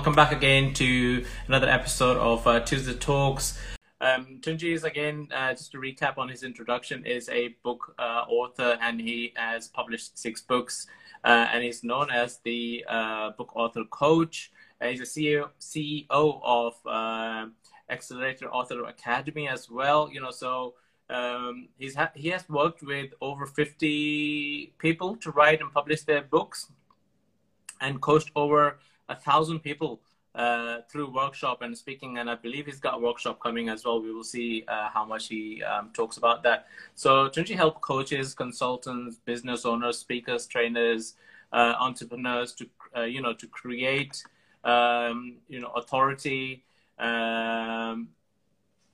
welcome back again to another episode of uh, Tuesday Talks. Um, Tunji is again, uh, just to recap on his introduction, is a book uh, author and he has published six books uh, and he's known as the uh, book author coach. Uh, he's a CEO, CEO of Accelerator Author Academy as well. You know, so um, he's ha- he has worked with over 50 people to write and publish their books and coached over a thousand people uh, through workshop and speaking. And I believe he's got a workshop coming as well. We will see uh, how much he um, talks about that. So Tunji help coaches, consultants, business owners, speakers, trainers, uh, entrepreneurs to uh, you know to create um, you know authority, um,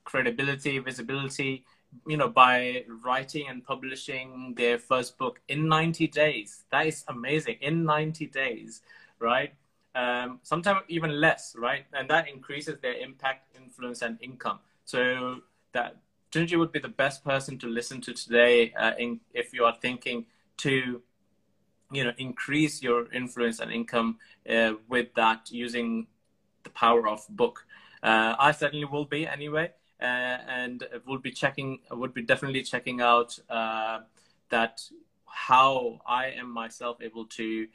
credibility, visibility. You know, by writing and publishing their first book in 90 days. That is amazing. In 90 days, right? Um, sometimes even less, right? And that increases their impact, influence, and income. So that Tunji would be the best person to listen to today uh, in, if you are thinking to, you know, increase your influence and income uh, with that using the power of book. Uh, I certainly will be anyway, uh, and will be checking, would be definitely checking out uh, that how I am myself able to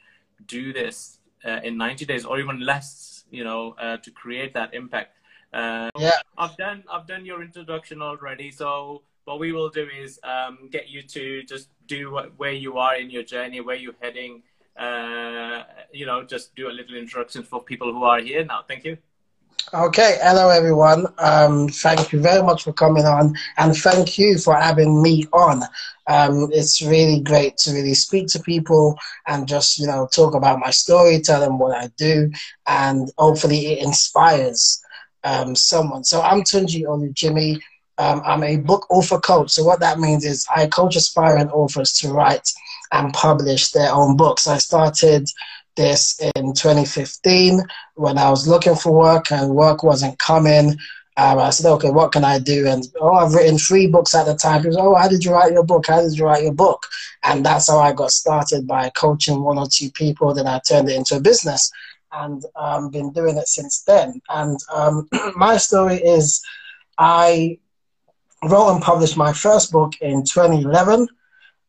do this uh, in 90 days or even less you know uh, to create that impact. Uh, yeah. I've done i've done your introduction already. So what we will do is um, get you to just do what, where you are in your journey where you're heading uh, you know just do a little introduction for people who are here now. Thank you Okay, hello everyone. Um, thank you very much for coming on, and thank you for having me on. Um, it's really great to really speak to people and just you know talk about my story, tell them what I do, and hopefully it inspires um, someone. So I'm Tunji Olujimi. Um, I'm a book author coach. So what that means is I coach aspiring authors to write and publish their own books. I started this in 2015 when I was looking for work and work wasn't coming. Um, I said, okay, what can I do? And oh, I've written three books at the time. Oh, how did you write your book? How did you write your book? And that's how I got started by coaching one or two people. Then I turned it into a business and um, been doing it since then. And um, my story is I wrote and published my first book in 2011.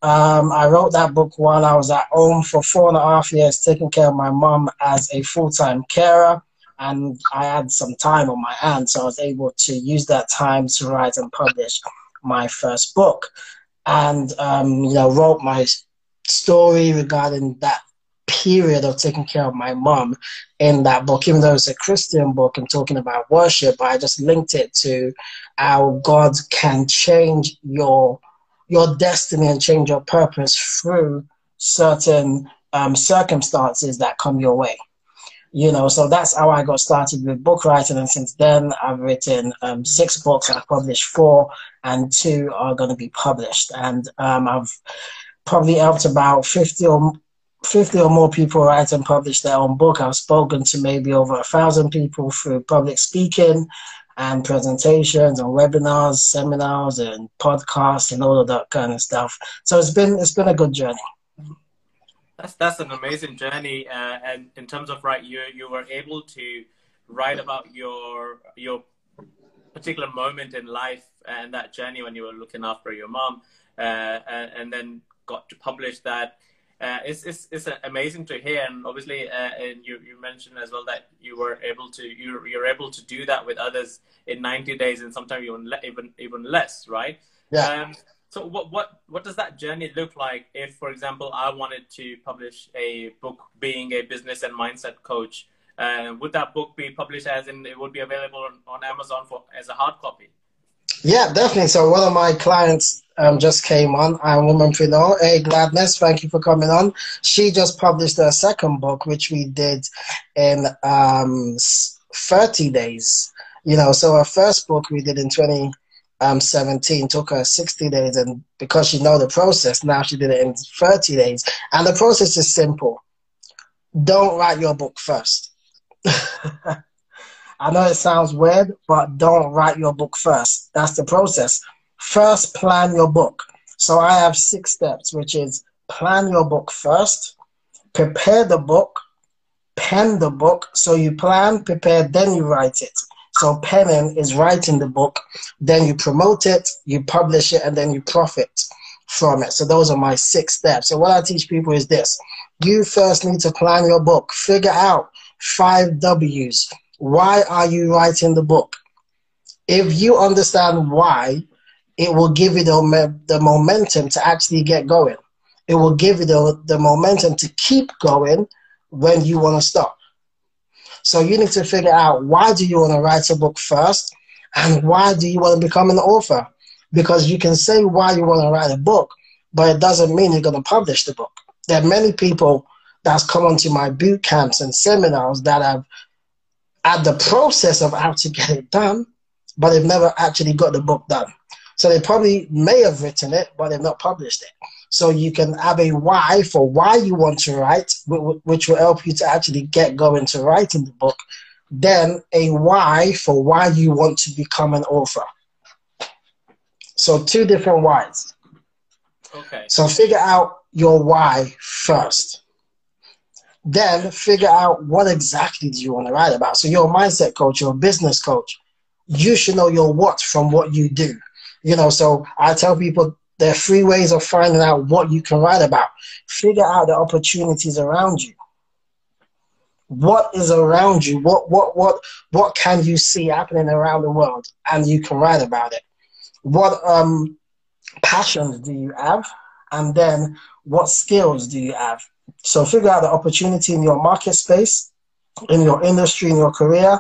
Um, I wrote that book while I was at home for four and a half years, taking care of my mom as a full time carer. And I had some time on my hands, so I was able to use that time to write and publish my first book. And, um, you know, wrote my story regarding that period of taking care of my mom in that book, even though it's a Christian book and talking about worship, I just linked it to how God can change your your destiny and change your purpose through certain um, circumstances that come your way. You know, so that's how I got started with book writing, and since then I've written um, six books. I've published four, and two are going to be published. And um, I've probably helped about fifty or 50 or more people write and publish their own book. I've spoken to maybe over a thousand people through public speaking and presentations and webinars, seminars and podcasts and all of that kind of stuff. So it's been it's been a good journey. That's that's an amazing journey, uh, and in terms of right, you you were able to write about your your particular moment in life and that journey when you were looking after your mom, uh, and, and then got to publish that uh, it's, it's, it's amazing to hear. And obviously, uh, and you, you mentioned as well that you were able to, you're, you're able to do that with others in 90 days and sometimes even, even, even less, right? Yeah. Um, so what, what, what does that journey look like if, for example, I wanted to publish a book being a business and mindset coach? Uh, would that book be published as in it would be available on, on Amazon for as a hard copy? Yeah, definitely. So one of my clients um, just came on, I'm Womanpreneur. Hey, Gladness, thank you for coming on. She just published her second book, which we did in um, 30 days. You know, so her first book we did in 2017 took her 60 days, and because she know the process, now she did it in 30 days. And the process is simple. Don't write your book first. I know it sounds weird, but don't write your book first. That's the process. First, plan your book. So I have six steps, which is plan your book first, prepare the book, pen the book. So you plan, prepare, then you write it. So penning is writing the book, then you promote it, you publish it, and then you profit from it. So those are my six steps. So what I teach people is this. You first need to plan your book. Figure out five W's. Why are you writing the book? If you understand why, it will give you the, the momentum to actually get going. It will give you the, the momentum to keep going when you want to stop. So you need to figure out why do you want to write a book first and why do you want to become an author? Because you can say why you want to write a book, but it doesn't mean you're going to publish the book. There are many people that's come onto my boot camps and seminars that have at the process of how to get it done, but they've never actually got the book done. So they probably may have written it, but they've not published it. So you can have a why for why you want to write, which will help you to actually get going to writing the book. Then a why for why you want to become an author. So two different whys. Okay. So figure out your why first. Then figure out what exactly do you want to write about. So you're a mindset coach, you're a business coach. You should know your what from what you do. You know, so I tell people there are three ways of finding out what you can write about. Figure out the opportunities around you. What is around you? What what what what can you see happening around the world, and you can write about it. What um, passions do you have, and then what skills do you have? So figure out the opportunity in your market space, in your industry, in your career,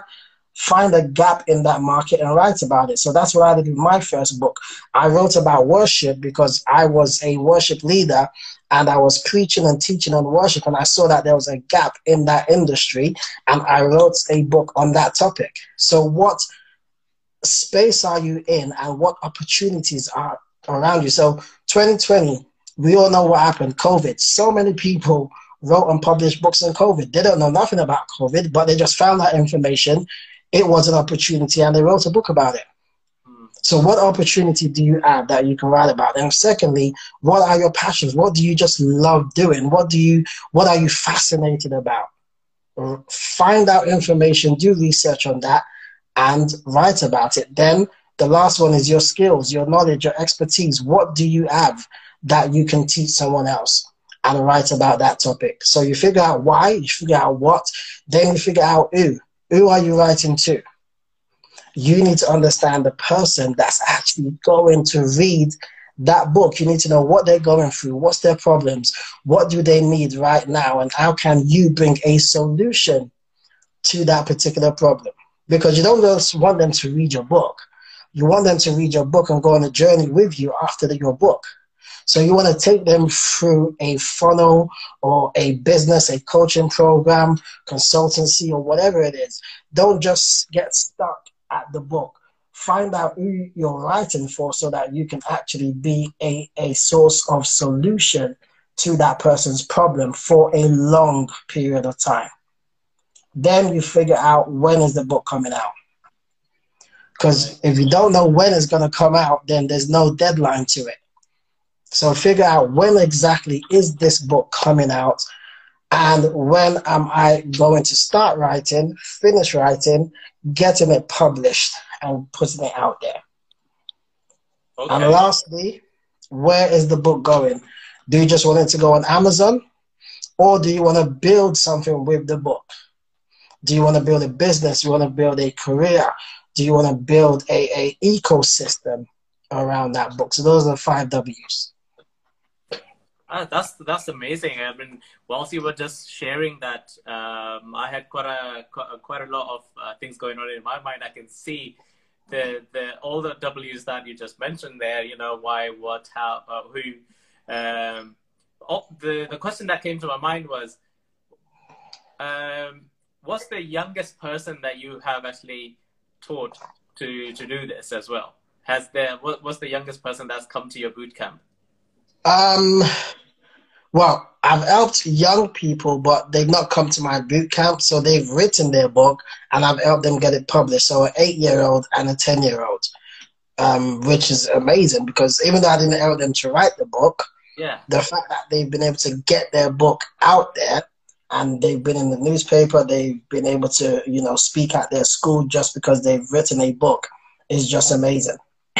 find a gap in that market and write about it. So that's what I did with my first book. I wrote about worship because I was a worship leader and I was preaching and teaching on worship and I saw that there was a gap in that industry and I wrote a book on that topic. So what space are you in and what opportunities are around you? So 2020, we all know what happened, COVID. So many people wrote and published books on COVID. They don't know nothing about COVID, but they just found that information it was an opportunity and they wrote a book about it. So, what opportunity do you have that you can write about? And secondly, what are your passions? What do you just love doing? What do you what are you fascinated about? Find out information, do research on that, and write about it. Then the last one is your skills, your knowledge, your expertise. What do you have that you can teach someone else? And write about that topic. So you figure out why, you figure out what, then you figure out who. Who are you writing to? You need to understand the person that's actually going to read that book. You need to know what they're going through, what's their problems, what do they need right now, and how can you bring a solution to that particular problem. Because you don't just want them to read your book. You want them to read your book and go on a journey with you after your book. So you want to take them through a funnel or a business, a coaching program, consultancy, or whatever it is. Don't just get stuck at the book. Find out who you're writing for so that you can actually be a, a source of solution to that person's problem for a long period of time. Then you figure out when is the book coming out. Because if you don't know when it's going to come out, then there's no deadline to it. So figure out when exactly is this book coming out and when am I going to start writing, finish writing, getting it published and putting it out there. Okay. And lastly, where is the book going? Do you just want it to go on Amazon? Or do you want to build something with the book? Do you want to build a business? Do you want to build a career? Do you want to build a, a ecosystem around that book? So those are the five W's. Uh, that's that's amazing. I mean, whilst you were just sharing that, um, I had quite a quite a lot of uh, things going on in my mind. I can see the the all the W's that you just mentioned there. You know, why, what, how, uh, who. Um, oh, the the question that came to my mind was, um, what's the youngest person that you have actually taught to to do this as well? Has there what, what's the youngest person that's come to your boot camp? Um, well, I've helped young people, but they've not come to my boot camp, so they've written their book, and I've helped them get it published. So an eight-year-old and a ten-year-old, um, which is amazing because even though I didn't help them to write the book, yeah, the fact that they've been able to get their book out there and they've been in the newspaper. They've been able to, you know, speak at their school just because they've written a book is just amazing.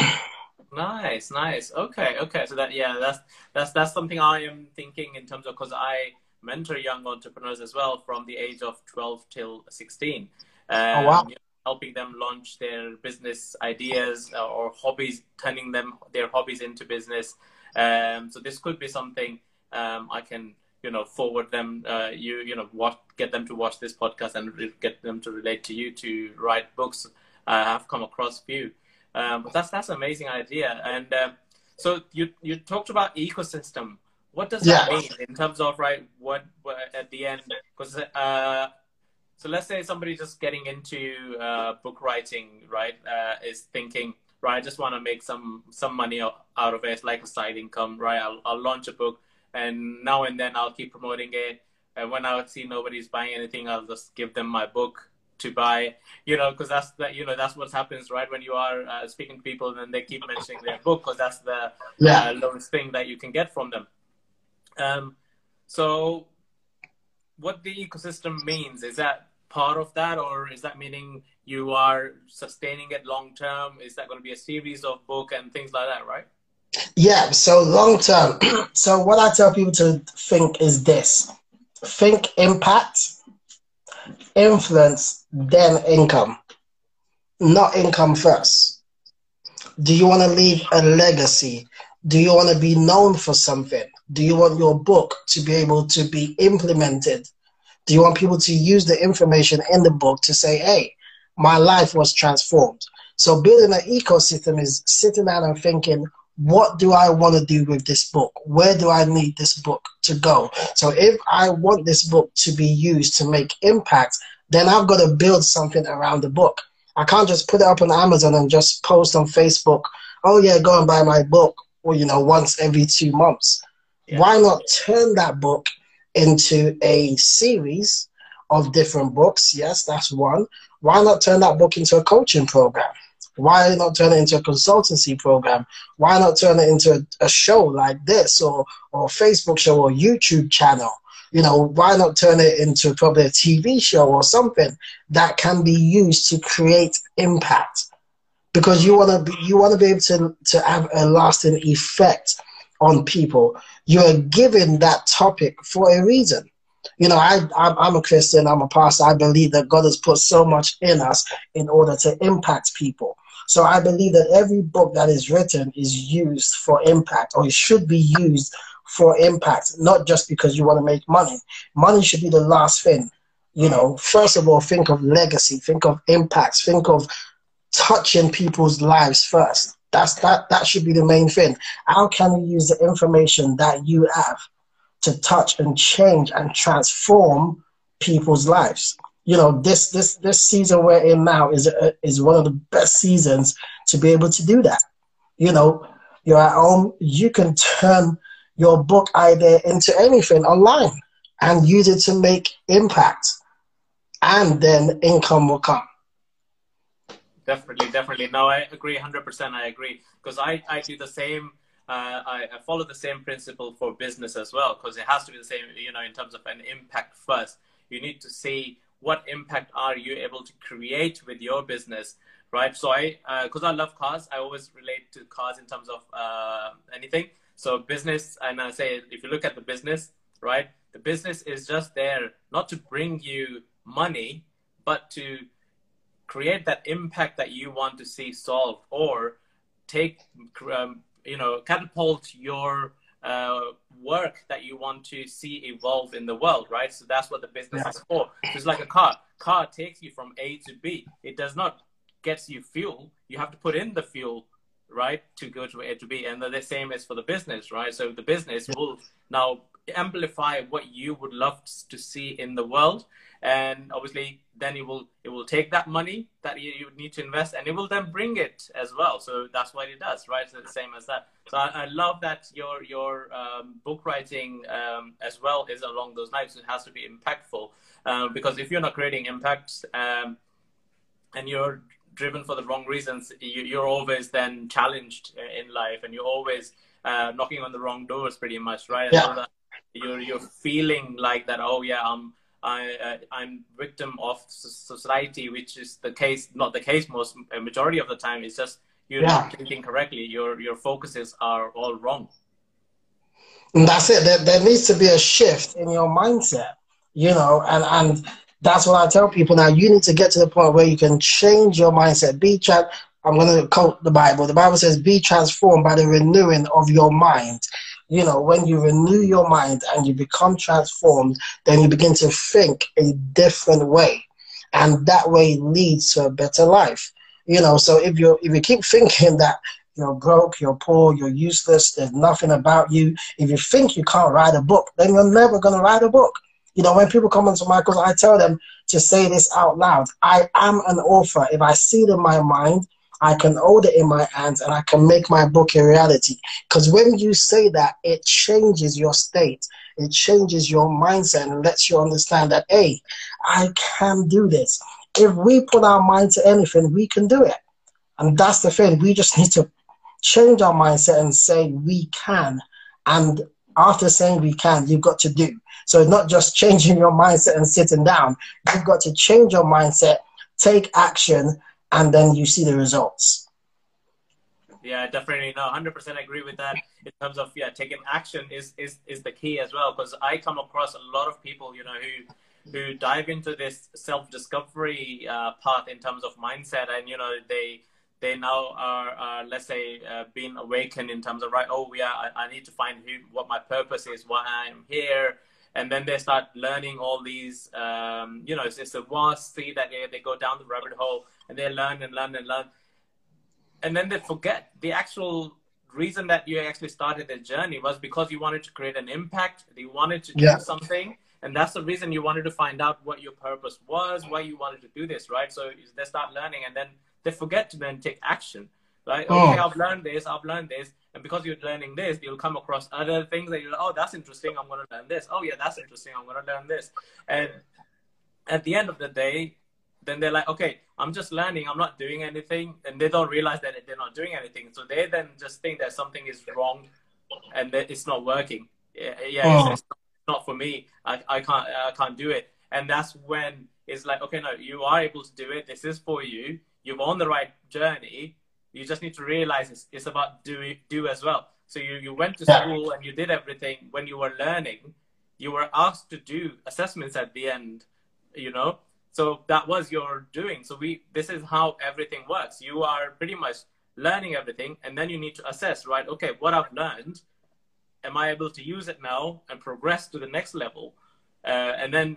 Nice, nice. Okay, okay. So that yeah, that's that's that's something I am thinking in terms of because I mentor young entrepreneurs as well from the age of twelve till sixteen. Um, oh wow. You know, helping them launch their business ideas or hobbies, turning them their hobbies into business. Um, so this could be something um, I can you know forward them uh, you you know what get them to watch this podcast and get them to relate to you to write books. I have come across few. Um, but that's that's an amazing idea. And um, so you you talked about ecosystem. What does that mean in terms of right? What, what at the end? Because uh, so let's say somebody just getting into uh, book writing, right? Uh, is thinking, right? I just want to make some some money out of it, like a side income, right? I'll, I'll launch a book, and now and then I'll keep promoting it. And when I see nobody's buying anything, I'll just give them my book to buy you know because that's that you know that's what happens right? When you are uh, speaking to people and they keep mentioning their book because that's the yeah. uh, lowest thing that you can get from them. Um, so what the ecosystem means is that part of that or is that meaning you are sustaining it long term? Is that going to be a series of book and things like that right? Yeah so long term so what i tell people to think is this. Think impact influence, then income. Not income first. Do you want to leave a legacy? Do you want to be known for something? Do you want your book to be able to be implemented? Do you want people to use the information in the book to say, hey, my life was transformed? So building an ecosystem is sitting down and thinking, what do I want to do with this book? Where do I need this book to go? So if I want this book to be used to make impact, then I've got to build something around the book. I can't just put it up on Amazon and just post on Facebook, oh yeah, go and buy my book, or you know, once every two months. Yeah. Why not turn that book into a series of different books? Yes, that's one. Why not turn that book into a coaching program? Why not turn it into a consultancy program? Why not turn it into a, show like this or, or a Facebook show or YouTube channel? You know, why not turn it into probably a TV show or something that can be used to create impact? Because you want to you want to be able to, to have a lasting effect on people. You are given that topic for a reason. You know, I, I'm a Christian, I'm a pastor. I believe that God has put so much in us in order to impact people. So I believe that every book that is written is used for impact, or it should be used for impact, not just because you want to make money. Money should be the last thing. You know, first of all, think of legacy, think of impact, think of touching people's lives first. That's that that should be the main thing. How can you use the information that you have to touch and change and transform people's lives? You know this this this season we're in now is a, is one of the best seasons to be able to do that. You know you're at home you can turn your book idea into anything online and use it to make impact and then income will come. Definitely definitely. No i agree 100% i agree. Because i i do the same uh, I, I follow the same principle for business as well because it has to be the same you know in terms of an impact first. You need to see what impact are you able to create with your business right? So i because uh, i love cars i always relate to cars in terms of uh, anything. So business and i say if you look at the business right the business is just there not to bring you money but to create that impact that you want to see solved or take um, you know catapult your uh, work that you want to see evolve in the world, right? So that's what the business yeah. is for. It's like a car. Car takes you from A to B. It does not get you fuel. You have to put in the fuel, right, to go to A to B. And the same is for the business, right? So the business will now amplify what you would love to see in the world. And obviously then it will it will take that money that you, you need to invest and it will then bring it as well. So that's what it does right? So the same as that. So i, I love that your your um, book writing um, as well is along those lines. It has to be impactful um, because if you're not creating impacts um, and you're driven for the wrong reasons you, are always then challenged in life and you're always uh, knocking on the wrong doors pretty much right? Yeah. You're you're feeling like that oh yeah i'm I, uh, I'm victim of society, which is the case, not the case most majority of the time. It's just you're yeah. not thinking correctly. Your your focuses are all wrong. And that's it. There, there needs to be a shift in your mindset, you know, and and that's what I tell people now. You need to get to the point where you can change your mindset. Be chat. I'm going to quote the Bible. The Bible says, "Be transformed by the renewing of your mind." You know, when you renew your mind and you become transformed, then you begin to think a different way, and that way leads to a better life. You know, so if you if you keep thinking that you're broke, you're poor, you're useless, there's nothing about you. If you think you can't write a book, then you're never going to write a book. You know, when people come into my course, I tell them to say this out loud. I am an author. If I see it in my mind, I can hold it in my hands and I can make my book a reality. Because when you say that, it changes your state. It changes your mindset and lets you understand that, hey, I can do this. If we put our mind to anything, we can do it. And that's the thing. We just need to change our mindset and say we can. And after saying we can, you've got to do. So it's not just changing your mindset and sitting down. You've got to change your mindset, take action, and then you see the results. Yeah, definitely. No, hundred percent agree with that. In terms of yeah, taking action is is is the key as well. Because I come across a lot of people, you know, who who dive into this self discovery uh, path in terms of mindset, and you know, they they now are, are let's say, uh, being awakened in terms of right. Oh, yeah, I, I need to find who, what my purpose is, why I'm here and then they start learning all these um, you know it's, it's a vast sea that they, they go down the rabbit hole and they learn and learn and learn and then they forget the actual reason that you actually started the journey was because you wanted to create an impact you wanted to do yeah. something and that's the reason you wanted to find out what your purpose was why you wanted to do this right so they start learning and then they forget to then take action right oh. okay i've learned this i've learned this and because you're learning this, you'll come across other things that you're like, oh, that's interesting. I'm going to learn this. Oh, yeah, that's interesting. I'm going to learn this. And at the end of the day, then they're like, okay, I'm just learning. I'm not doing anything. And they don't realize that they're not doing anything. So they then just think that something is wrong and that it's not working. Yeah, yeah oh. it's, it's, not for me. I, I can't, I can't do it. And that's when it's like, okay, no, you are able to do it. This is for you. You're on the right journey you just need to realize it's, it's about do do as well. So you, you went to school and you did everything. When you were learning, you were asked to do assessments at the end, you know. So that was your doing. So we this is how everything works. You are pretty much learning everything, and then you need to assess, right? Okay, what I've learned, am I able to use it now and progress to the next level? Uh, and then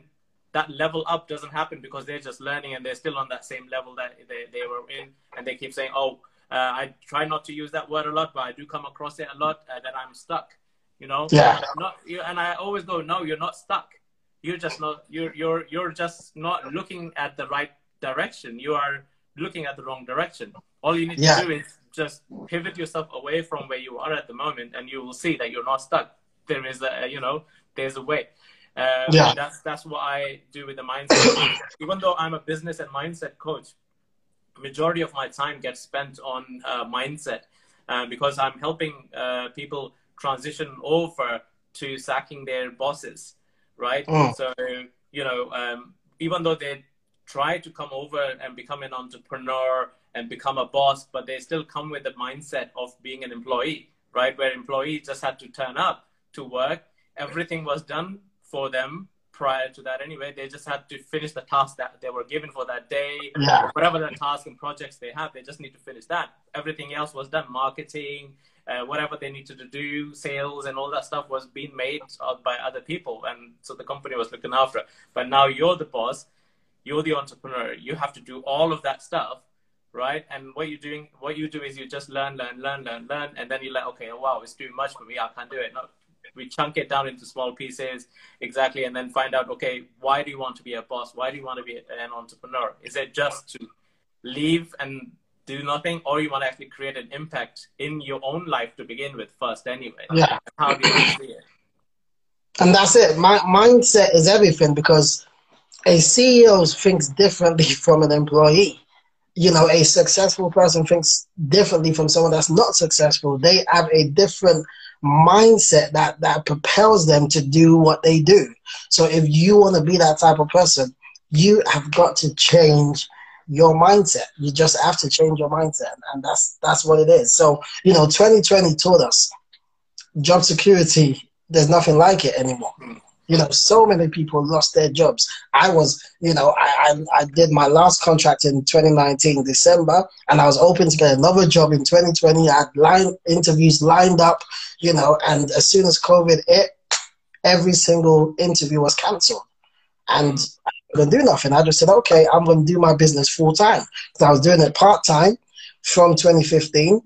that level up doesn't happen because they're just learning and they're still on that same level that they, they were in, and they keep saying, "Oh, uh, I try not to use that word a lot, but I do come across it a lot uh, that I'm stuck. You know, yeah. Not you, and I always go, no, you're not stuck. You're just not. You're you're you're just not looking at the right direction. You are looking at the wrong direction. All you need yeah. to do is just pivot yourself away from where you are at the moment, and you will see that you're not stuck. There is a you know there's a way. Uh, yeah. That's that's what I do with the mindset. Even though I'm a business and mindset coach, majority of my time gets spent on uh, mindset uh, because I'm helping uh, people transition over to sacking their bosses, right? Mm. So, you know, um, even though they try to come over and become an entrepreneur and become a boss, but they still come with the mindset of being an employee, right? Where employees just had to turn up to work. Everything was done for them prior to that anyway. They just had to finish the task that they were given for that day, yeah. whatever the task and projects they have. They just need to finish that. Everything else was done. Marketing, uh, whatever they needed to do, sales, and all that stuff was being made by other people, and so the company was looking after. But now you're the boss. You're the entrepreneur. You have to do all of that stuff right? And what you're doing, what you do is you just learn, learn, learn, learn, learn, and then you're like, okay, wow, it's too much for me. I can't do it. No, we chunk it down into small pieces exactly and then find out okay why do you want to be a boss? Why do you want to be an entrepreneur? Is it just to leave and do nothing or you want to actually create an impact in your own life to begin with first anyway? Yeah. How do you see it? And that's it. My mindset is everything because a ceo thinks differently from an employee. You know, a successful person thinks differently from someone that's not successful. They have a different mindset that that propels them to do what they do. So if you want to be that type of person, you have got to change your mindset. You just have to change your mindset, and that's that's what it is. So you know, 2020 taught us job security. There's nothing like it anymore. You know, so many people lost their jobs. I was, you know, I, I, I did my last contract in 2019 December, and I was open to get another job in 2020. I had line interviews lined up, you know, and as soon as COVID hit, every single interview was cancelled, and mm. I couldn't do nothing. I just said, okay, I'm going to do my business full time I was doing it part time from 2015,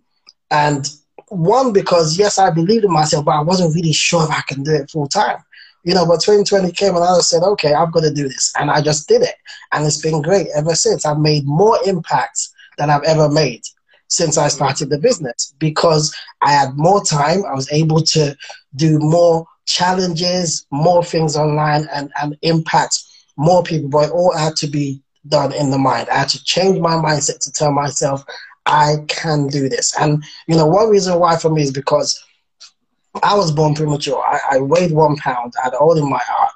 and one because yes, I believed in myself, but I wasn't really sure if I can do it full time you know, but 2020 came and I just said, okay, I'm going to do this. And I just did it. And it's been great ever since. I've made more impact than I've ever made since I started the business because I had more time. I was able to do more challenges, more things online and, and impact more people. But it all had to be done in the mind. I had to change my mindset to tell myself, I can do this. And, you know, one reason why for me is because I was born premature. I, I weighed one pound. I had all in my heart.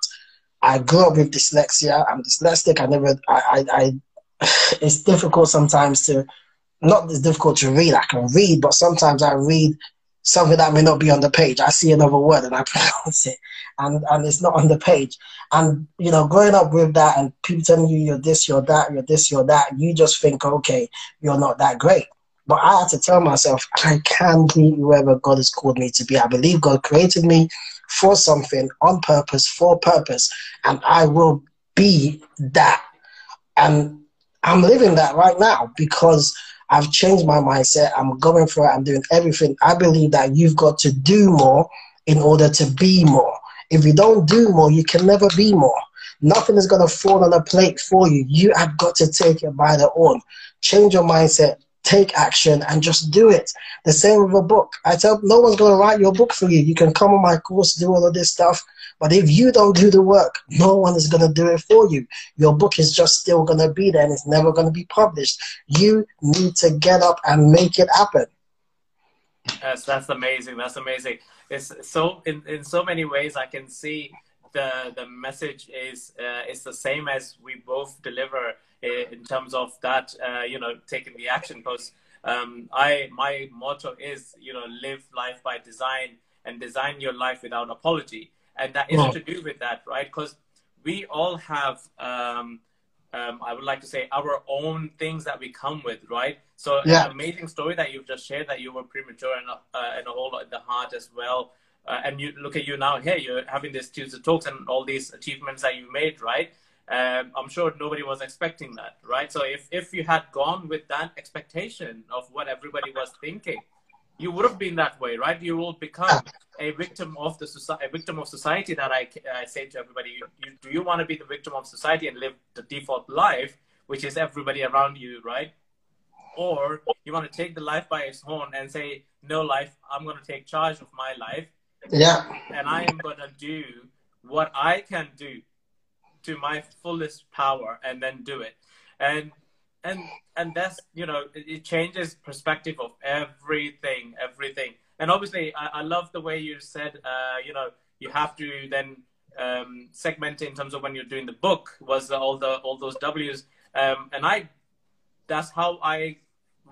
I grew up with dyslexia. I'm dyslexic. I never. I. I, I it's difficult sometimes to. Not as difficult to read. I can read, but sometimes I read something that may not be on the page. I see another word and I pronounce it, and and it's not on the page. And you know, growing up with that, and people telling you you're this, you're that, you're this, you're that, you just think, okay, you're not that great. But I had to tell myself, I can be whoever God has called me to be. I believe God created me for something, on purpose, for purpose, and I will be that. And I'm living that right now because I've changed my mindset. I'm going for it. I'm doing everything. I believe that you've got to do more in order to be more. If you don't do more, you can never be more. Nothing is going to fall on a plate for you. You have got to take it by the own. Change your mindset, take action and just do it. The same with a book. I tell no one's going to write your book for you. You can come on my course, do all of this stuff, but if you don't do the work, no one is going to do it for you. Your book is just still going to be there and it's never going to be published. You need to get up and make it happen. Yes, that's amazing. That's amazing. It's so in, in so many ways I can see the the message is uh, is the same as we both deliver in terms of that, uh, you know, taking the action. Because um, I, my motto is, you know, live life by design and design your life without apology. And that is to do with that, right? Because we all have, um, um, I would like to say, our own things that we come with, right? So, yeah. an amazing story that you've just shared that you were premature and, uh, and a whole in the heart as well. Uh, and you look at you now here, you're having this Tuesday talks and all these achievements that you've made, right? Um, I'm sure nobody was expecting that, right? So if, if you had gone with that expectation of what everybody was thinking, you would have been that way, right? You will become a victim of the society, a victim of society. That I, I say to everybody: you, you, Do you want to be the victim of society and live the default life, which is everybody around you, right? Or you want to take the life by its horn and say, "No, life, I'm going to take charge of my life, yeah, and I am going to do what I can do to my fullest power and then do it. And and and that's you know it, it changes perspective of everything everything. And obviously i, I love the way you said uh, you know you have to then um, segment in terms of when you're doing the book was all the all those w's. Um, and i that's how i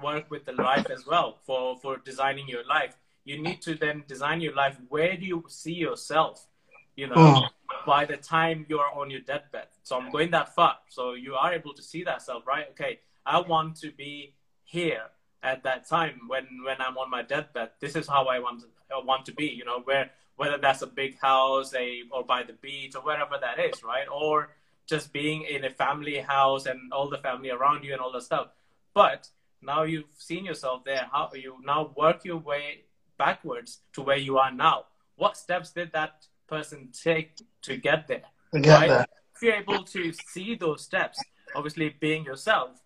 work with the life as well for for designing your life. You need to then design your life. Where do you see yourself? You know oh by the time you're on your deathbed. So I'm going that far. So you are able to see that self, right? Okay, I want to be here at that time when when I'm on my deathbed. This is how I want to I want to be. You know, where whether that's a big house, a or by the beach or wherever that is, right? Or just being in a family house and all the family around you and all the stuff. But now you've seen yourself there. How you now work your way backwards to where you are now? What steps did that person take to get there. To get right? there. If you're able to see those steps, obviously being yourself,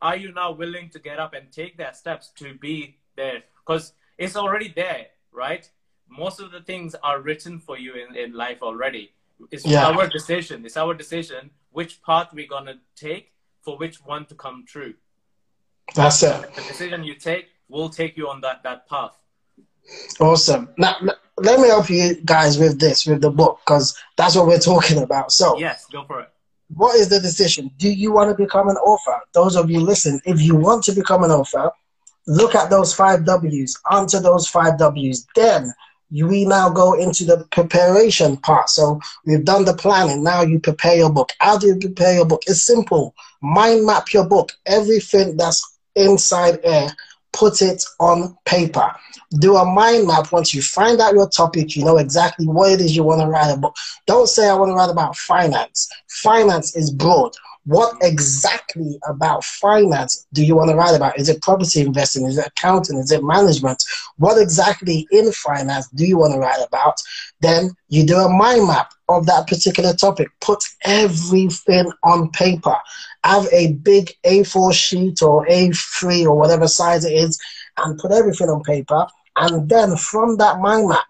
are you now willing to get up and take that steps to be there? Because it's already there, right? Most of the things are written for you in, in life already. It's yeah. our decision. It's our decision which path we're gonna take for which one to come true. That's it. The decision you take will take you on that, that path. Awesome. Now, let me help you guys with this, with the book, because that's what we're talking about. So, yes, go for it. What is the decision? Do you want to become an author? Those of you listen, if you want to become an author, look at those five W's, answer those five W's. Then we now go into the preparation part. So we've done the planning. Now you prepare your book. How do you prepare your book? It's simple. Mind map your book. Everything that's inside air put it on paper. Do a mind map. Once you find out your topic, you know exactly what it is you want to write about. Don't say, I want to write about finance. Finance is broad. What exactly about finance do you want to write about? Is it property investing? Is it accounting? Is it management? What exactly in finance do you want to write about? Then you do a mind map of that particular topic. Put everything on paper. Have a big A4 sheet or A3 or whatever size it is and put everything on paper. And then from that mind map,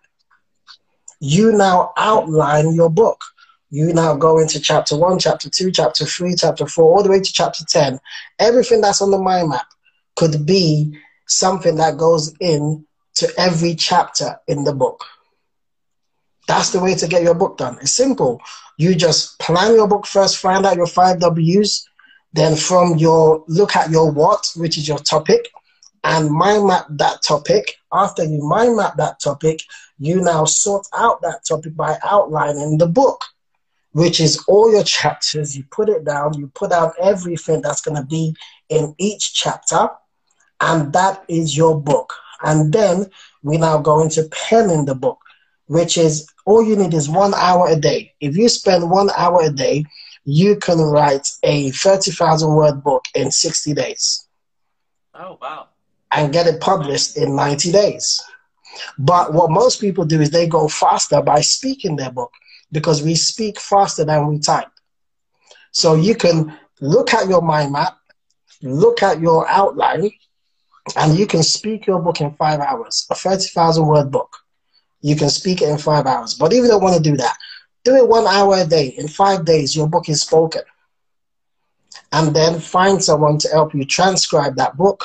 you now outline your book you now go into chapter one, chapter two, chapter three, chapter four, all the way to chapter 10. Everything that's on the mind map could be something that goes in to every chapter in the book. That's the way to get your book done. It's simple. You just plan your book first, find out your five W's, then from your look at your what, which is your topic, and mind map that topic. After you mind map that topic, you now sort out that topic by outlining the book which is all your chapters. You put it down, you put out everything that's going to be in each chapter, and that is your book. And then we now go into penning the book, which is all you need is one hour a day. If you spend one hour a day, you can write a 30,000 word book in 60 days. Oh, wow. And get it published in 90 days. But what most people do is they go faster by speaking their book because we speak faster than we type. So you can look at your mind map, look at your outline, and you can speak your book in five hours, a 30,000 word book. You can speak it in five hours. But if you don't want to do that, do it one hour a day. In five days, your book is spoken. And then find someone to help you transcribe that book,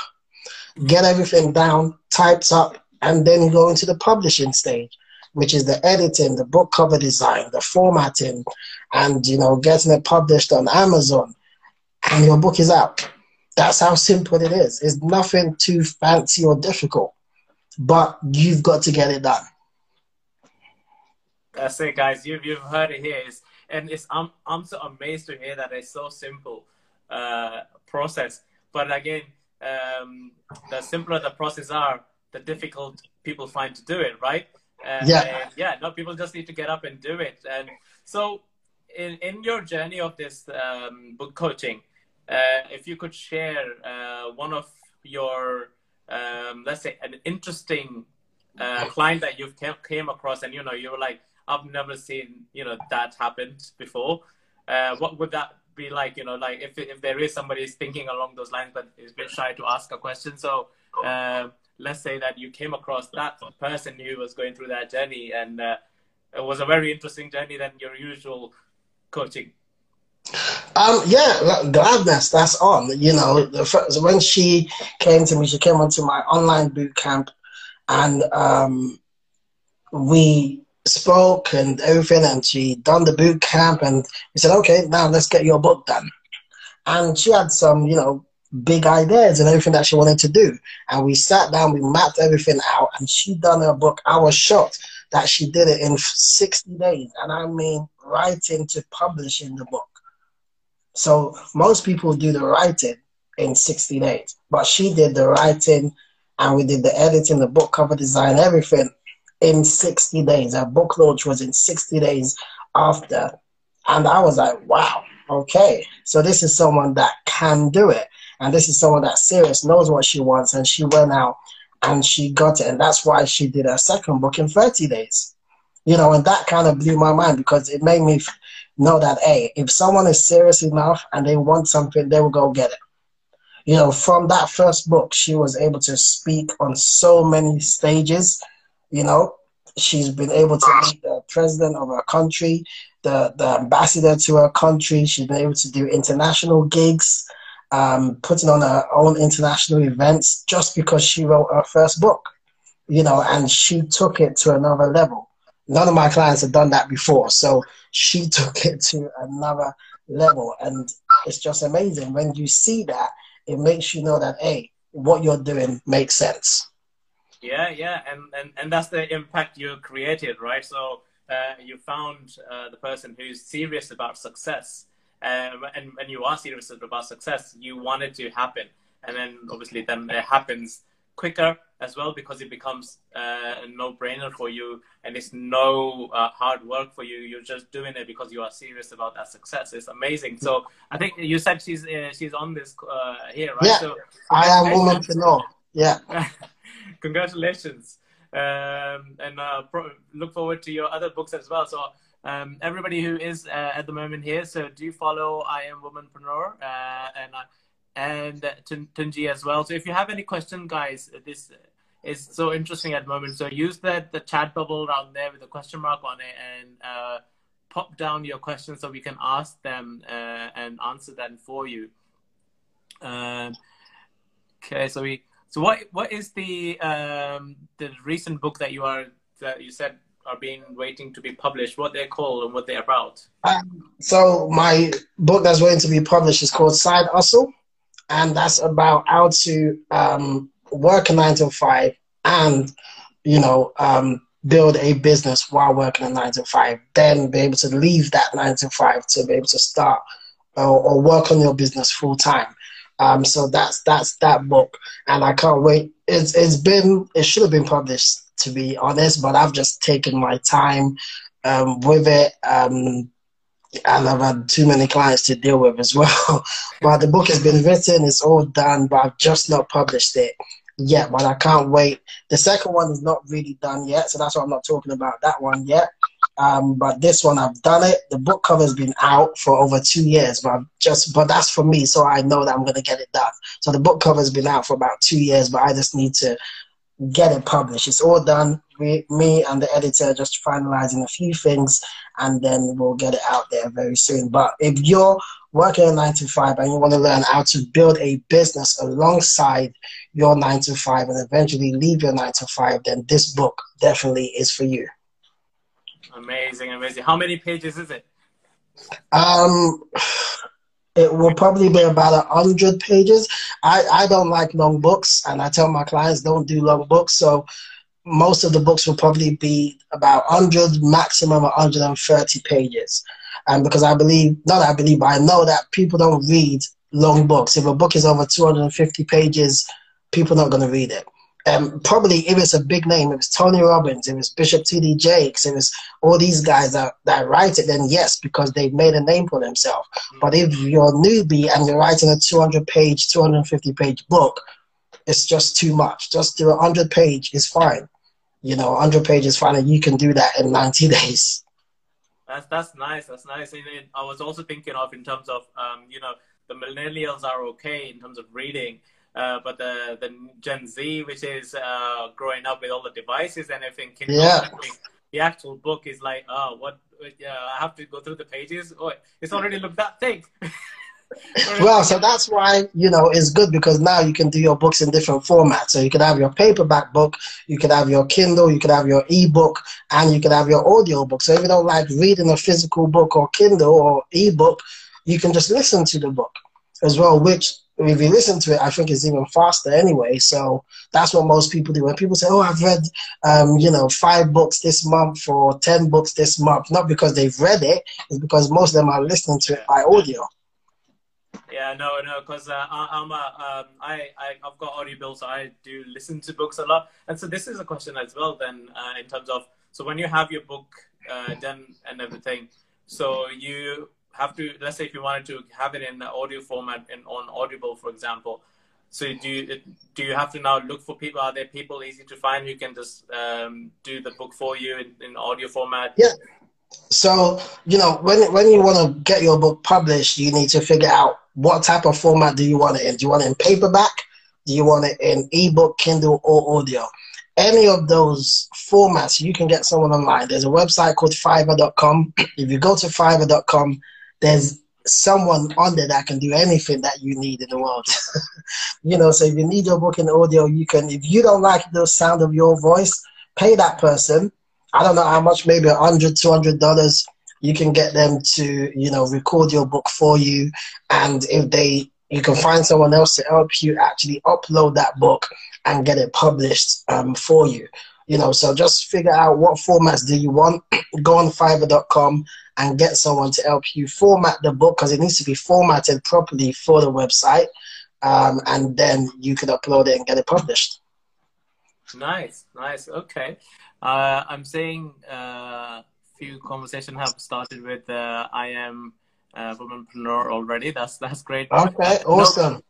get everything down, typed up, and then go into the publishing stage which is the editing, the book cover design, the formatting, and you know, getting it published on Amazon, and your book is out. That's how simple it is. It's nothing too fancy or difficult, but you've got to get it done. That's it, guys. You've you've heard it here. It's, and it's I'm I'm so amazed to hear that it's so simple uh, process. But again, um, the simpler the process are, the difficult people find to do it. Right? And, yeah. yeah, no, people just need to get up and do it. And so, in, in your journey of this um, book coaching, uh, if you could share uh, one of your, um, let's say, an interesting uh, client that you've came, came across, and you know, you were like, I've never seen, you know, that happened before. Uh, what would that be like? You know, like if if there is somebody is thinking along those lines, but is a bit shy to ask a question. So, uh, let's say that you came across that person who was going through that journey and uh, it was a very interesting journey than your usual coaching um yeah gladness that's on you know first, when she came to me she came onto my online boot camp and um we spoke and everything and she done the boot camp and we said okay now let's get your book done and she had some you know big ideas and everything that she wanted to do. And we sat down, we mapped everything out, and she done her book. I was shocked that she did it in 60 days. And I mean, writing to publishing the book. So most people do the writing in 60 days, but she did the writing and we did the editing, the book cover design, everything in 60 days. Her book launch was in 60 days after. And I was like, wow, okay. So this is someone that can do it. And this is someone that's serious, knows what she wants, and she went out and she got it. And that's why she did her second book in 30 days. You know, and that kind of blew my mind because it made me know that, hey, if someone is serious enough and they want something, they will go get it. You know, from that first book, she was able to speak on so many stages. You know, she's been able to meet the president of her country, the, the ambassador to her country. She's been able to do international gigs um, putting on her own international events just because she wrote her first book, you know, and she took it to another level. None of my clients have done that before, so she took it to another level, and it's just amazing when you see that. It makes you know that hey, what you're doing makes sense. Yeah, yeah, and and and that's the impact you created, right? So uh, you found uh, the person who's serious about success um, and when you are serious about success, you want it to happen, and then obviously then it happens quicker as well because it becomes uh, a no-brainer for you, and it's no uh, hard work for you. You're just doing it because you are serious about that success. It's amazing. So I think you said she's uh, she's on this uh, here, right? Yeah, so, I am Womanpreneur. Yeah. congratulations. Um, and uh, pro- look forward to your other books as well. So um, everybody who is uh, at the moment here. So do follow I am Womanpreneur uh, and uh, and Tunji as well. So if you have any question, guys, this is so interesting at the moment. So use the the chat bubble around there with a question mark on it and uh, pop down your questions so we can ask them uh, and answer them for you. Um, okay, so we so what what is the um, the recent book that you are that you said are being waiting to be published, what they're called and what they're about? Um, so my book that's waiting to be published is called Side Hustle, and that's about how to um, work a nine to five and you know um, build a business while working a nine to five. Then be able to leave that nine to five to be able to start or, or work on your business full time. Um, so that's that's that book, and I can't wait. It's it's been it should have been published to be honest, but I've just taken my time um, with it. Um, and I've had too many clients to deal with as well. but the book has been written, it's all done, but I've just not published it yet. But I can't wait. The second one is not really done yet, so that's why I'm not talking about that one yet. Um, but this one I've done it. The book cover has been out for over two years, but I've just but that's for me, so I know that I'm gonna get it done. So the book cover has been out for about two years, but I just need to get it published. It's all done. We, me and the editor just finalizing a few things, and then we'll get it out there very soon. But if you're working a nine to five and you want to learn how to build a business alongside your nine to five and eventually leave your nine to five, then this book definitely is for you. Amazing, amazing. How many pages is it? Um, it will probably be about a hundred pages. I, I don't like long books, and I tell my clients don't do long books. So most of the books will probably be about 100, maximum 130 pages. And because I believe, not I believe, but I know that people don't read long books. If a book is over 250 pages, people are not going to read it um, probably if it's a big name, It was Tony Robbins, It was Bishop T.D. Jakes, It was all these guys that, that write it, then yes, because they've made a name for themselves. Mm-hmm. But if you're a newbie and you're writing a 200 page, 250 page book, it's just too much. Just do a 100 page is fine. You know, 100 pages is fine, and you can do that in 90 days. That's that's nice. That's nice. And I was also thinking of in terms of um, you know the millennials are okay in terms of reading, uh, but the the Gen Z, which is uh, growing up with all the devices and everything, yeah. the actual book is like, oh, what? Uh, I have to go through the pages. Oh, it's already looked that thick. well, so that's why you know it's good because now you can do your books in different formats. So you can have your paperback book, you can have your Kindle, you can have your ebook, and you can have your audio book. So if you don't like reading a physical book or Kindle or ebook, you can just listen to the book as well, which if you listen to it, I think it's even faster anyway. So that's what most people do. When people say, "Oh, I've read, um, you know, five books this month or ten books this month," not because they've read it, it's because most of them are listening to it by audio. Yeah, no, no, because uh, I'm a, um, I, I, I've got Audible, so I do listen to books a lot. And so this is a question as well, then, uh, in terms of, so when you have your book uh, done and everything, so you have to let's say if you wanted to have it in audio format in on Audible, for example. So do you do you have to now look for people? Are there people easy to find who can just um, do the book for you in, in audio format? Yeah. So you know when when you want to get your book published, you need to figure out what type of format do you want it in. Do you want it in paperback? Do you want it in ebook, Kindle, or audio? Any of those formats, you can get someone online. There's a website called Fiverr.com. If you go to Fiverr.com, there's someone on there that can do anything that you need in the world. you know, so if you need your book in audio, you can. If you don't like the sound of your voice, pay that person. I don't know how much, maybe a hundred, two hundred dollars. You can get them to, you know, record your book for you, and if they, you can find someone else to help you actually upload that book and get it published um, for you. You know, so just figure out what formats do you want. Go on Fiverr.com and get someone to help you format the book because it needs to be formatted properly for the website, um, and then you can upload it and get it published. Nice, nice. Okay, uh, I'm saying a uh, few conversations have started with uh, I am a womanpreneur already. That's that's great. Okay, awesome.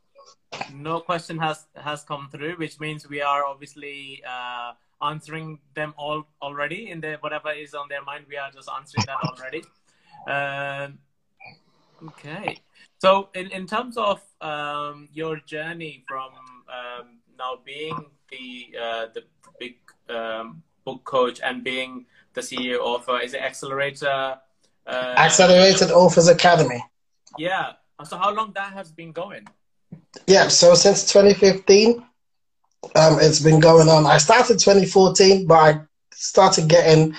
No, no question has has come through, which means we are obviously uh, answering them all already in the whatever is on their mind. We are just answering that already. Um, okay. So in, in terms of um, your journey from um, now being the uh, the big um, book coach and being the CEO of uh, is it Accelerator? Uh, Accelerated Authors Academy. Yeah. So how long that has been going? Yeah. So since 2015, um, it's been going on. I started 2014, but I started getting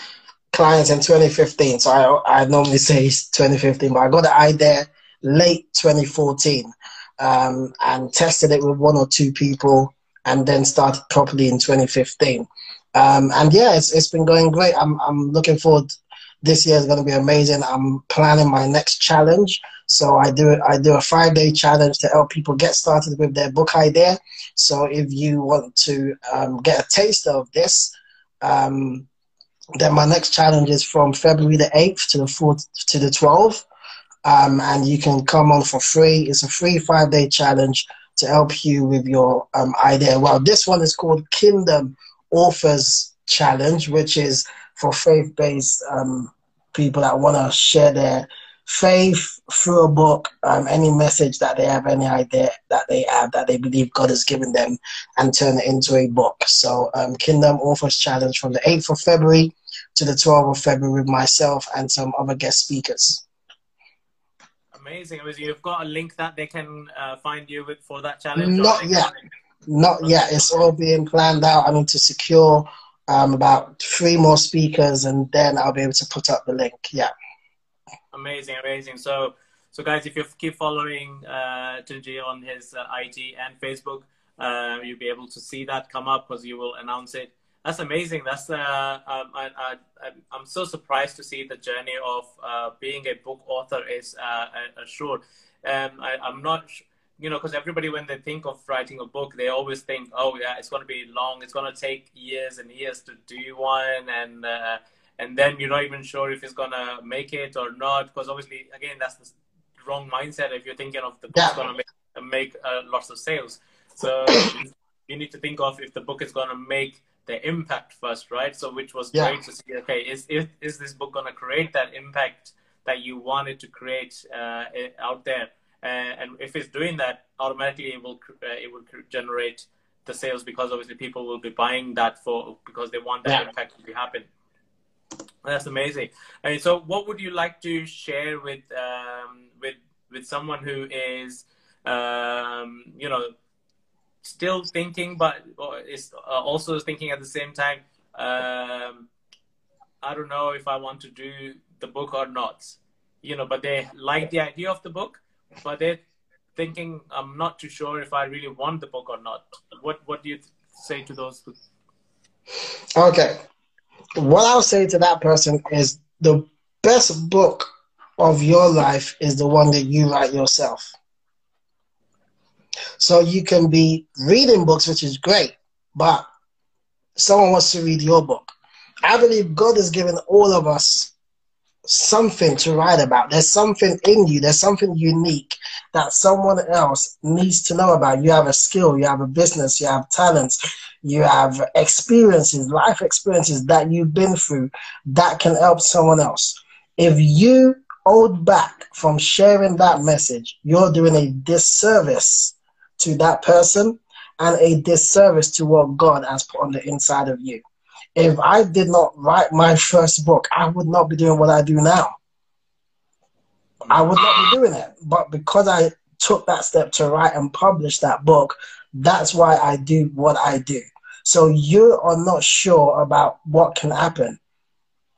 clients in 2015. So I, I normally say 2015, but I got the idea late 2014 um, and tested it with one or two people and then started properly in 2015. Um, and yeah, it's, it's been going great. I'm, I'm looking forward. This year is going to be amazing. I'm planning my next challenge. So I do I do a five day challenge to help people get started with their book idea. So if you want to um, get a taste of this, um, then my next challenge is from February the 8th to the 4th to the 12th. Um, and you can come on for free. It's a free five day challenge to help you with your um, idea. Well, this one is called Kingdom Authors Challenge, which is for faith based um, people that want to share their faith through a book, um, any message that they have, any idea that they have that they believe God has given them, and turn it into a book. So, um, Kingdom Authors Challenge from the 8th of February to the 12th of February with myself and some other guest speakers. Amazing. You've got a link that they can uh, find you with for that challenge? Not yet. Not yet. It's all being planned out. I need to secure um, about three more speakers and then I'll be able to put up the link. Yeah. Amazing, amazing. So, so guys, if you keep following uh, Tunji on his uh, IG and Facebook, uh, you'll be able to see that come up because you will announce it. That's amazing. That's uh, um, I, I, I'm so surprised to see the journey of uh, being a book author is uh, short. Um, I, I'm not, you know, because everybody when they think of writing a book, they always think, oh yeah, it's going to be long. It's going to take years and years to do one, and uh, and then you're not even sure if it's gonna make it or not because obviously again that's the wrong mindset if you're thinking of the book's yeah. gonna make make uh, lots of sales so you need to think of if the book is gonna make the impact first right so which was yeah. great to see okay is, is is this book gonna create that impact that you wanted to create uh, out there uh, and if it's doing that automatically it will uh, it will generate the sales because obviously people will be buying that for because they want that yeah. impact to happen that's amazing. And so, what would you like to share with um, with with someone who is, um, you know, still thinking, but is uh, also thinking at the same time? Um, I don't know if I want to do the book or not. You know, but they like the idea of the book, but they're thinking, I'm not too sure if I really want the book or not. What What do you say to those? Okay, what I'll say to that person is the best book of your life is the one that you write yourself. So you can be reading books, which is great, but someone wants to read your book. I believe God has given all of us something to write about. There's something in you, there's something unique that someone else needs to know about. You have a skill, you have a business, you have talents, you have experiences, life experiences that you've been through that can help someone else. If you hold back from sharing that message, you're doing a disservice to that person and a disservice to what God has put on the inside of you if I did not write my first book, I would not be doing what I do now. I would not be doing it. But because I took that step to write and publish that book, that's why I do what I do. So you are not sure about what can happen.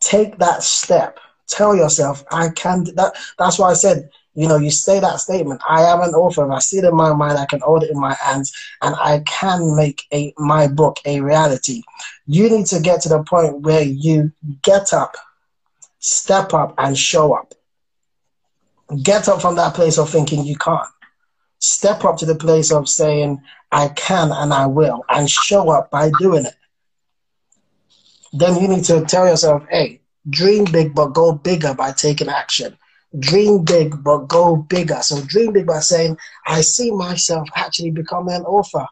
Take that step. Tell yourself, I can. That, that's why I said, you know, you say that statement. I am an author. I see it in my mind, I can hold it in my hands, and I can make a my book a reality. You need to get to the point where you get up, step up, and show up. Get up from that place of thinking you can't step up to the place of saying, I can and I will, and show up by doing it. Then you need to tell yourself, hey, dream big, but go bigger by taking action. Dream big, but go bigger. So dream big by saying, I see myself actually becoming an author.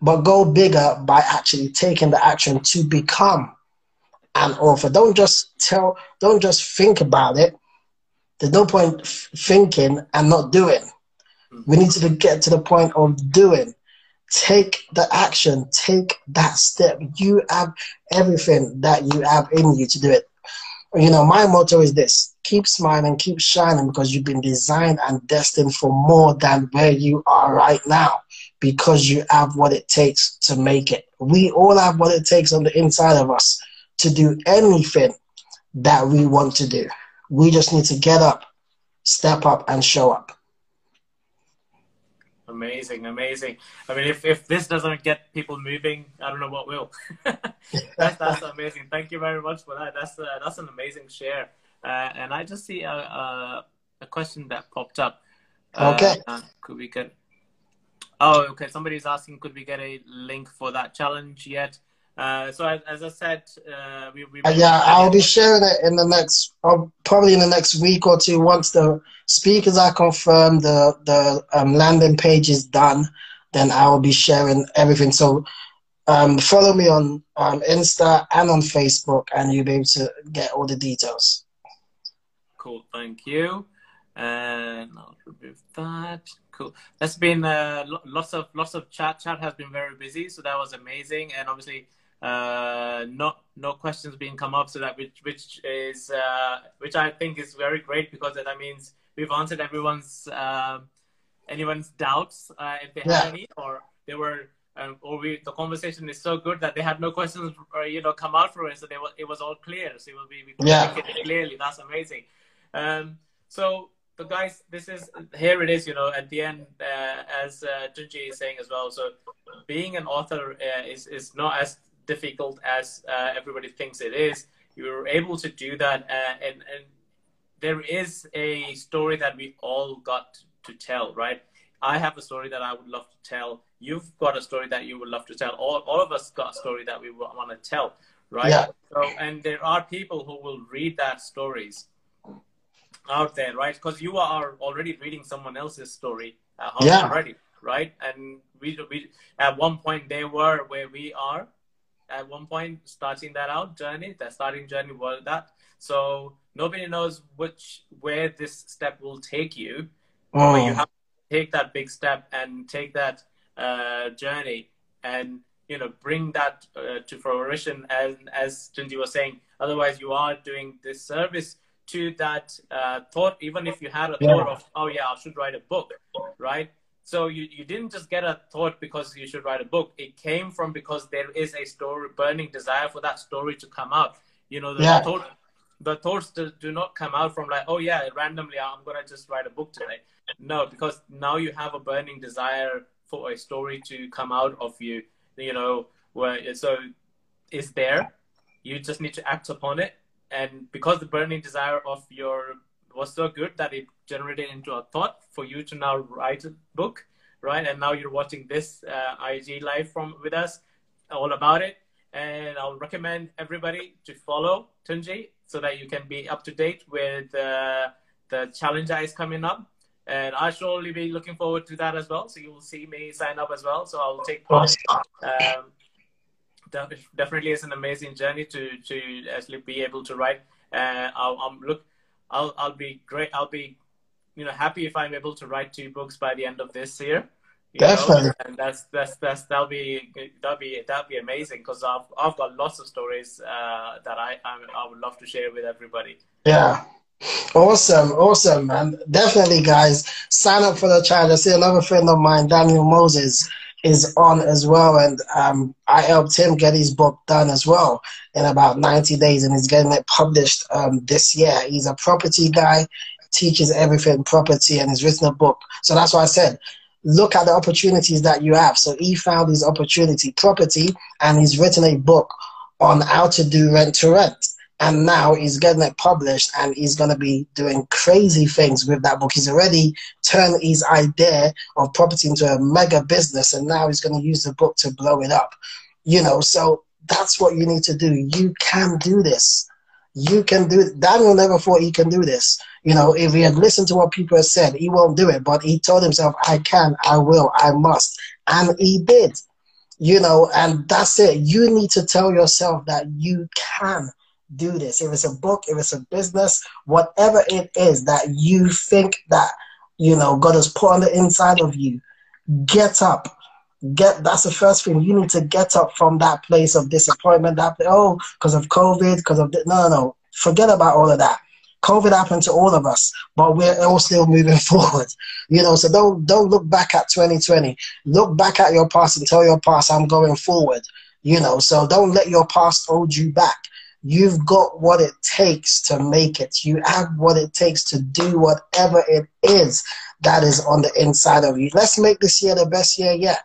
But go bigger by actually taking the action to become an author. Don't just tell, don't just think about it there's no point thinking and not doing. We need to get to the point of doing. Take the action. Take that step. You have everything that you have in you to do it. You know, my motto is this keep smiling, keep shining because you've been designed and destined for more than where you are right now because you have what it takes to make it. We all have what it takes on the inside of us to do anything that we want to do. We just need to get up, step up, and show up. Amazing, amazing. I mean, if, if this doesn't get people moving, I don't know what will. that's, that's amazing. Thank you very much for that. That's uh, that's an amazing share. Uh, and I just see a, a, a, question that popped up. Uh, okay. Uh, could we get? Oh, okay. Somebody's asking, could we get a link for that challenge yet? Uh, so as, as, I said, uh, we, we yeah, I'll be sharing it in the next, uh, probably in the next week or two. Once the speakers are confirmed, the the um, landing page is done, then I will be sharing everything. So um, follow me on um, Insta and on Facebook, and you'll be able to get all the details. Cool, thank you. And I'll remove that. Cool. That's been uh, lots of lots of chat. Chat has been very busy, so that was amazing. And obviously uh, no no questions being come up, so that which which is uh, which I think is very great because that means we've answered everyone's uh, anyone's doubts uh, if they yeah. had any, or they were. Um, or we, the conversation is so good that they had no questions, or you know, come out from it. So they were, it was all clear. So it will be we yeah. clearly. That's amazing. Um, so so guys this is here it is you know at the end uh, as uh, Tunji is saying as well so being an author uh, is is not as difficult as uh, everybody thinks it is. You're able to do that, uh, and and there is a story that we all got to tell, right? I have a story that I would love to tell. You've got a story that you would love to tell. All, all of us got a story that we want to tell, right? Yeah. So, and there are people who will read that stories out there, right? Because you are already reading someone else's story uh, yeah. already, right? And we, we at one point they were where we are, at one point starting that out journey, that starting journey was that. So nobody knows which where this step will take you. Oh. You have to take that big step and take that uh, journey and you know bring that uh, to fruition. And as Tunji was saying, otherwise you are doing this service to that uh, thought. Even if you had a yeah. thought of, oh yeah, I should write a book, right? So you, you didn't just get a thought because you should write a book. It came from because there is a story, burning desire for that story to come out. You know, the, yeah. thought, the thoughts do, do not come out from like, oh yeah, randomly I'm gonna just write a book today. No, because now you have a burning desire for a story to come out of you. You know, where so it's there. You just need to act upon it, and because the burning desire of your was so good that it generated into a thought for you to now write a book, right? And now you're watching this uh, IG live from with us, all about it. And I'll recommend everybody to follow Tunji so that you can be up to date with uh, the challenge that is coming up. And I surely be looking forward to that as well. So you will see me sign up as well. So I'll take part. Um, definitely is an amazing journey to to actually be able to write. Uh, I'll, I'm look I'll I'll be great. I'll be, you know, happy if I'm able to write two books by the end of this year. Definitely. Know? And that's that's that's that'll be that'll be that'll be amazing because I've I've got lots of stories uh, that I, I I would love to share with everybody. Yeah. Awesome, awesome, man. Definitely, guys, sign up for the challenge. I see another friend of mine, Daniel Moses, is on as well, and um, I helped him get his book done as well in about 90 days, and he's getting it published um, this year. He's a property guy, teaches everything property, and he's written a book. So that's why I said, look at the opportunities that you have. So he found his opportunity, property, and he's written a book on how to do rent to rent and now he's getting it published and he's going to be doing crazy things with that book. He's already turned his idea of property into a mega business and now he's going to use the book to blow it up. You know so that's what you need to do. You can do this. You can do it. Daniel never thought he can do this. You know if he had listened to what people have said he won't do it. But he told himself i can i will i must. And he did. You know and that's it. You need to tell yourself that you can do this. If it's a book, if it's a business, whatever it is that you think that, you know, God has put on the inside of you, get up. Get that's the first thing. You need to get up from that place of disappointment, that oh, because of COVID, because of no, no, no. Forget about all of that. COVID happened to all of us, but we're all still moving forward. You know, so don't don't look back at 2020. Look back at your past and tell your past, I'm going forward. You know, so don't let your past hold you back. You've got what it takes to make it. You have what it takes to do whatever it is that is on the inside of you. Let's make this year the best year yet.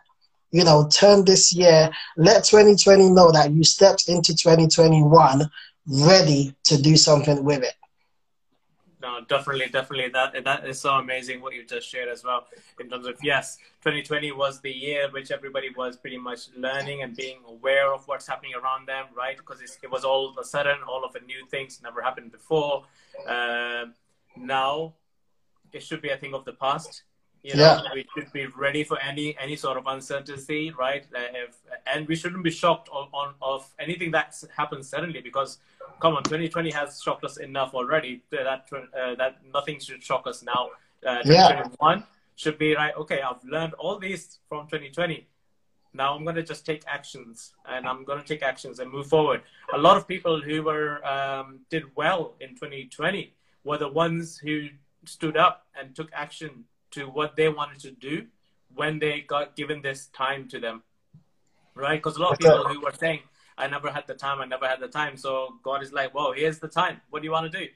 You know, turn this year, let 2020 know that you stepped into 2021 ready to do something with it no, definitely, definitely. That that is so amazing what you just shared as well. In terms of yes, 2020 was the year which everybody was pretty much learning and being aware of what's happening around them, right? Because it was all of a sudden, all of the new things never happened before. Uh, now, it should be a thing of the past. You know, yeah. we should be ready for any any sort of uncertainty, right? Uh, if, and we shouldn't be shocked on, on of anything that happens suddenly because come on, 2020 has shocked us enough already that uh, that nothing should shock us now. Uh, 2021 yeah. should be right. Okay, I've learned all these from 2020. Now I'm going to just take actions, and I'm going to take actions and move forward. A lot of people who were um, did well in 2020 were the ones who stood up and took action to what they wanted to do when they got given this time to them, right? Because a lot of people who were saying I never had the time. I never had the time. So God is like, "Whoa, here's the time. What do you want to do?"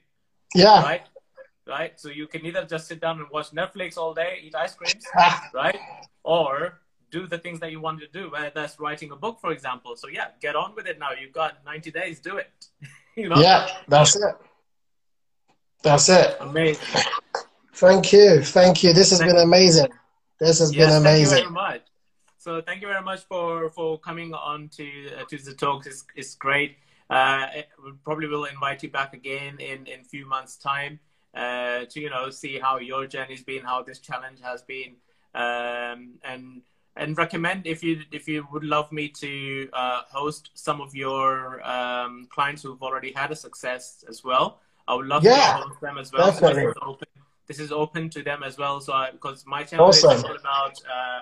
Yeah. Right. Right. So you can either just sit down and watch Netflix all day, eat ice creams, right, or do the things that you want to do. Whether that's writing a book, for example. So yeah, get on with it now. You've got 90 days. Do it. you know. Yeah, that's it. That's it. Amazing. Thank you. Thank you. This has been amazing. This has yes, been amazing. Thank you very much. So thank you very much for, for coming on to uh, to the talks. It's, it's great. Uh, we probably will invite you back again in in a few months' time uh, to you know see how your journey's been, how this challenge has been, um, and and recommend if you if you would love me to uh, host some of your um, clients who've already had a success as well. I would love yeah, to host them as well. Definitely. So this, is open, this is open to them as well. So I, because my channel awesome. is all about uh,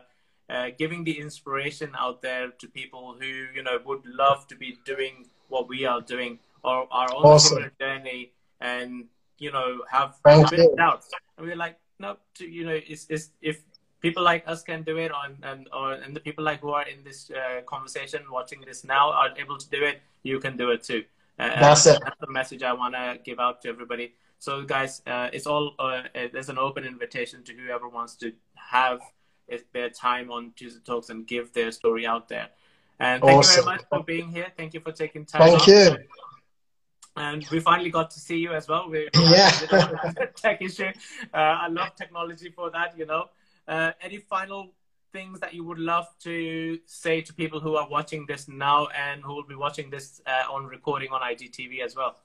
uh, giving the inspiration out there to people who you know would love to be doing what we are doing or are on awesome. a journey and you know have doubts and we're like no to, you know it's, it's if people like us can do it on and or and the people like who are in this uh, conversation watching this now are able to do it you can do it too uh, that's it that's the message i want to give out to everybody so guys uh, it's all uh, there's an open invitation to whoever wants to have their time on Tuesday Talks and give their story out there. And thank awesome. you very much for being here. Thank you for taking time. Thank you. And we finally got to see you as well. We yeah. tech issue. Uh, I love technology for that. You know. Uh, any final things that you would love to say to people who are watching this now and who will be watching this uh, on recording on IGTV as well?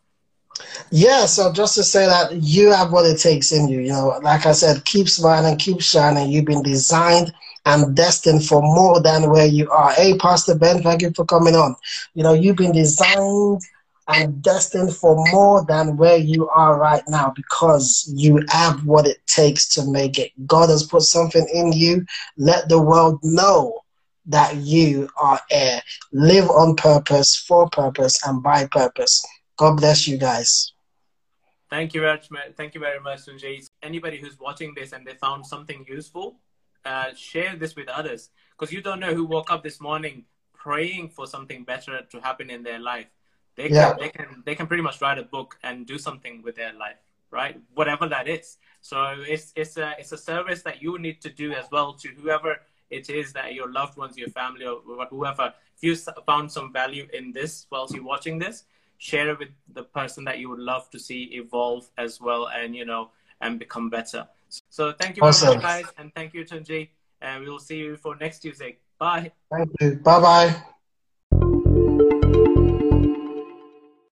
Yeah, so just to say that you have what it takes in you, you know, like I said, keep smiling, keep shining. You've been designed and destined for more than where you are. Hey, Pastor Ben, thank you for coming on. You know, you've been designed and destined for more than where you are right now because you have what it takes to make it. God has put something in you. Let the world know that you are air. Live on purpose, for purpose, and by purpose. God bless you guys. Thank you very much. Thank you very much, Tunji. Anybody who's watching this and they found something useful, uh, share this with others because you don't know who woke up this morning praying for something better to happen in their life. They can, yeah. they can, they can pretty much write a book and do something with their life, right? Whatever that is. So it's, it's a, it's a service that you need to do as well to whoever it is that your loved ones, your family, or whoever. If you found some value in this whilst you're watching this, share it with the person that you would love to see evolve as well and you know and become better. So thank you awesome. very much guys and thank you Tunji. And we will see you for next tuesday. Bye. Thank you. Bye bye